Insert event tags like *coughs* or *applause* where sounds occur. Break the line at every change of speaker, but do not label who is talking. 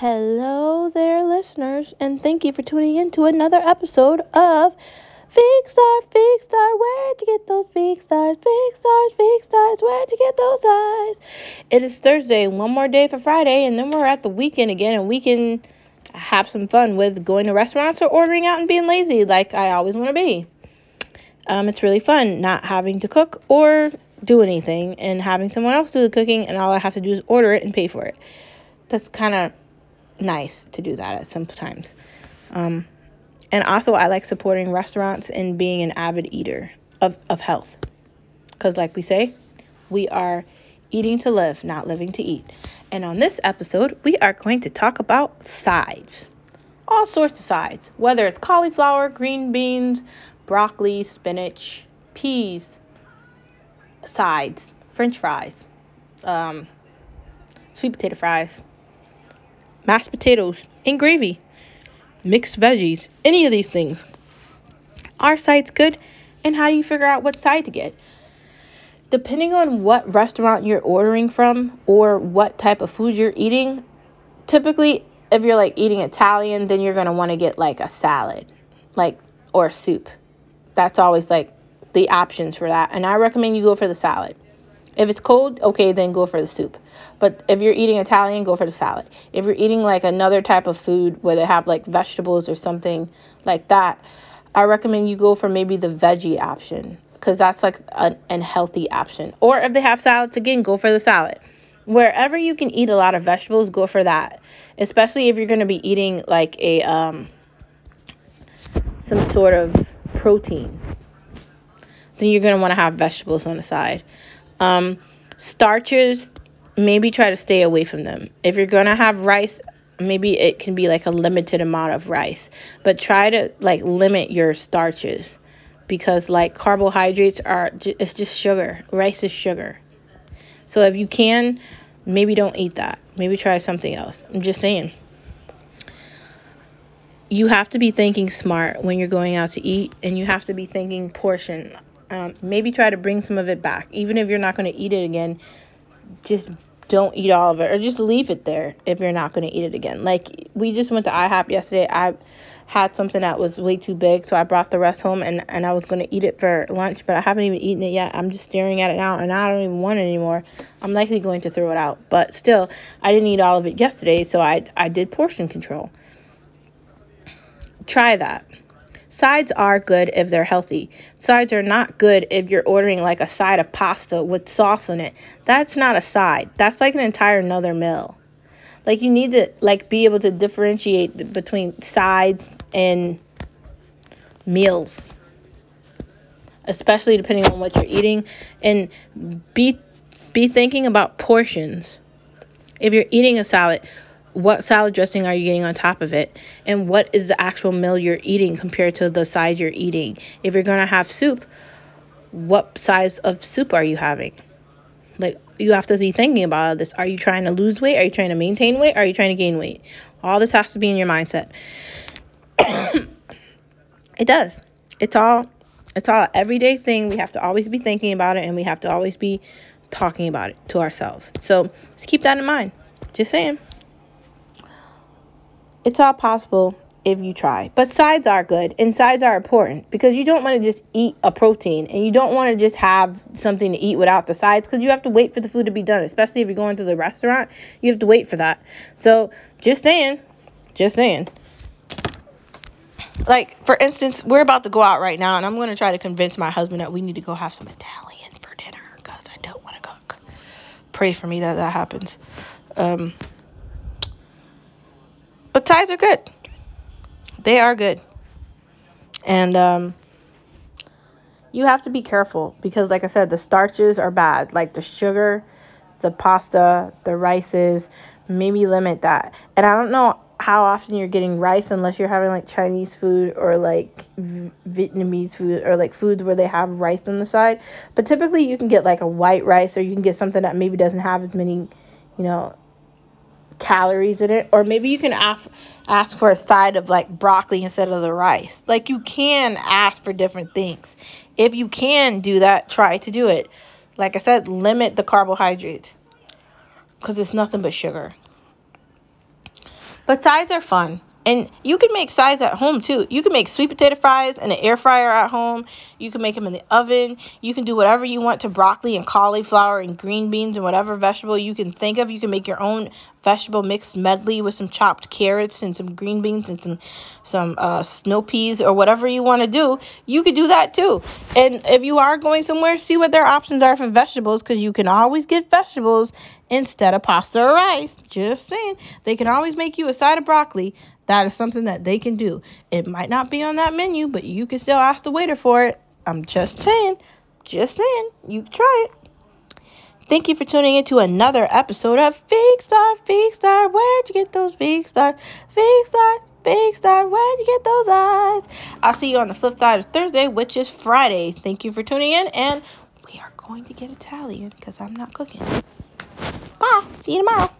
Hello there, listeners, and thank you for tuning in to another episode of Big Star, Big Star. Where'd you get those big stars? Big stars, big stars. Where'd you get those eyes? It is Thursday, one more day for Friday, and then we're at the weekend again, and we can have some fun with going to restaurants or ordering out and being lazy like I always want to be. Um, it's really fun not having to cook or do anything and having someone else do the cooking, and all I have to do is order it and pay for it. That's kind of nice to do that at sometimes. Um, and also, I like supporting restaurants and being an avid eater of, of health. Because, like we say, we are eating to live, not living to eat. And on this episode, we are going to talk about sides. All sorts of sides, whether it's cauliflower, green beans, broccoli, spinach, peas, sides, french fries, um, sweet potato fries, mashed potatoes, and gravy, mixed veggies, any of these things. Are sides good? And how do you figure out what side to get? Depending on what restaurant you're ordering from or what type of food you're eating, typically if you're like eating Italian, then you're going to want to get like a salad, like or soup. That's always like the options for that. And I recommend you go for the salad. If it's cold, okay, then go for the soup. But if you're eating Italian, go for the salad. If you're eating like another type of food where they have like vegetables or something like that, I recommend you go for maybe the veggie option because that's like an unhealthy option. Or if they have salads, again, go for the salad. Wherever you can eat a lot of vegetables, go for that. Especially if you're going to be eating like a um some sort of protein. Then you're going to want to have vegetables on the side. Um, starches, maybe try to stay away from them. If you're to have rice, maybe it can be like a limited amount of rice, but try to like limit your starches because like carbohydrates are it's just sugar. Rice is sugar. So if you can, maybe don't eat that. Maybe try something else. I'm just saying. You have to be thinking smart when you're going out to eat, and you have to be thinking portion um, maybe try to bring some of it back. Even if you're not going to eat it again, just don't eat all of it or just leave it there if you're not going to eat it again. Like we just went to IHOP yesterday. I had something that was way too big, so I brought the rest home and, and I was going to eat it for lunch, but I haven't even eaten it yet. I'm just staring at it now and I don't even want it anymore. I'm likely going to throw it out, but still, I didn't eat all of it yesterday, so I, I did portion control. Try that. Sides are good if they're healthy. Sides are not good if you're ordering like a side of pasta with sauce on it. That's not a side. That's like an entire another meal. Like you need to like be able to differentiate between sides and meals. Especially depending on what you're eating and be be thinking about portions. If you're eating a salad, what salad dressing are you getting on top of it? And what is the actual meal you're eating compared to the size you're eating? If you're going to have soup what size of soup are you having? Like you have to be thinking about all this. Are you trying to lose weight? Are you trying to maintain weight? Are you trying to gain weight? All this has to be in your mindset. *coughs* It does. It's all it's all everyday thing. We have to always be thinking about it and we have to always be talking about it to ourselves. So just keep that in mind. Just saying it's all possible if you try. But sides are good and sides are important because you don't want to just eat a protein and you don't want to just have something to eat without the sides because you have to wait for the food to be done, especially if you're going to the restaurant. You have to wait for that. So, just saying, just saying. Like, for instance, we're about to go out right now and I'm going to try to convince my husband that we need to go have some Italian for dinner because I don't want to cook. Pray for me that that happens. Um, but ties are good. They are good. And um, you have to be careful because, like I said, the starches are bad. Like the sugar, the pasta, the rices, maybe limit that. And I don't know how often you're getting rice unless you're having like Chinese food or like v- Vietnamese food or like foods where they have rice on the side. But typically you can get like a white rice or you can get something that maybe doesn't have as many, you know, calories in it or maybe you can ask ask for a side of like broccoli instead of the rice. Like you can ask for different things. If you can do that try to do it. Like i said limit the carbohydrates because it's nothing but sugar. But sides are fun. And you can make sides at home too. You can make sweet potato fries in an air fryer at home. You can make them in the oven. You can do whatever you want to broccoli and cauliflower and green beans and whatever vegetable you can think of. You can make your own vegetable mixed medley with some chopped carrots and some green beans and some some uh, snow peas or whatever you want to do. You could do that too. And if you are going somewhere, see what their options are for vegetables because you can always get vegetables instead of pasta or rice. Just saying. They can always make you a side of broccoli that is something that they can do. It might not be on that menu, but you can still ask the waiter for it. I'm just saying. Just saying. You can try it. Thank you for tuning in to another episode of Big Star, Big Star. Where'd you get those big stars? Big stars, big star. Where'd you get those eyes? I'll see you on the flip side of Thursday, which is Friday. Thank you for tuning in, and we are going to get Italian because I'm not cooking. Bye. See you tomorrow.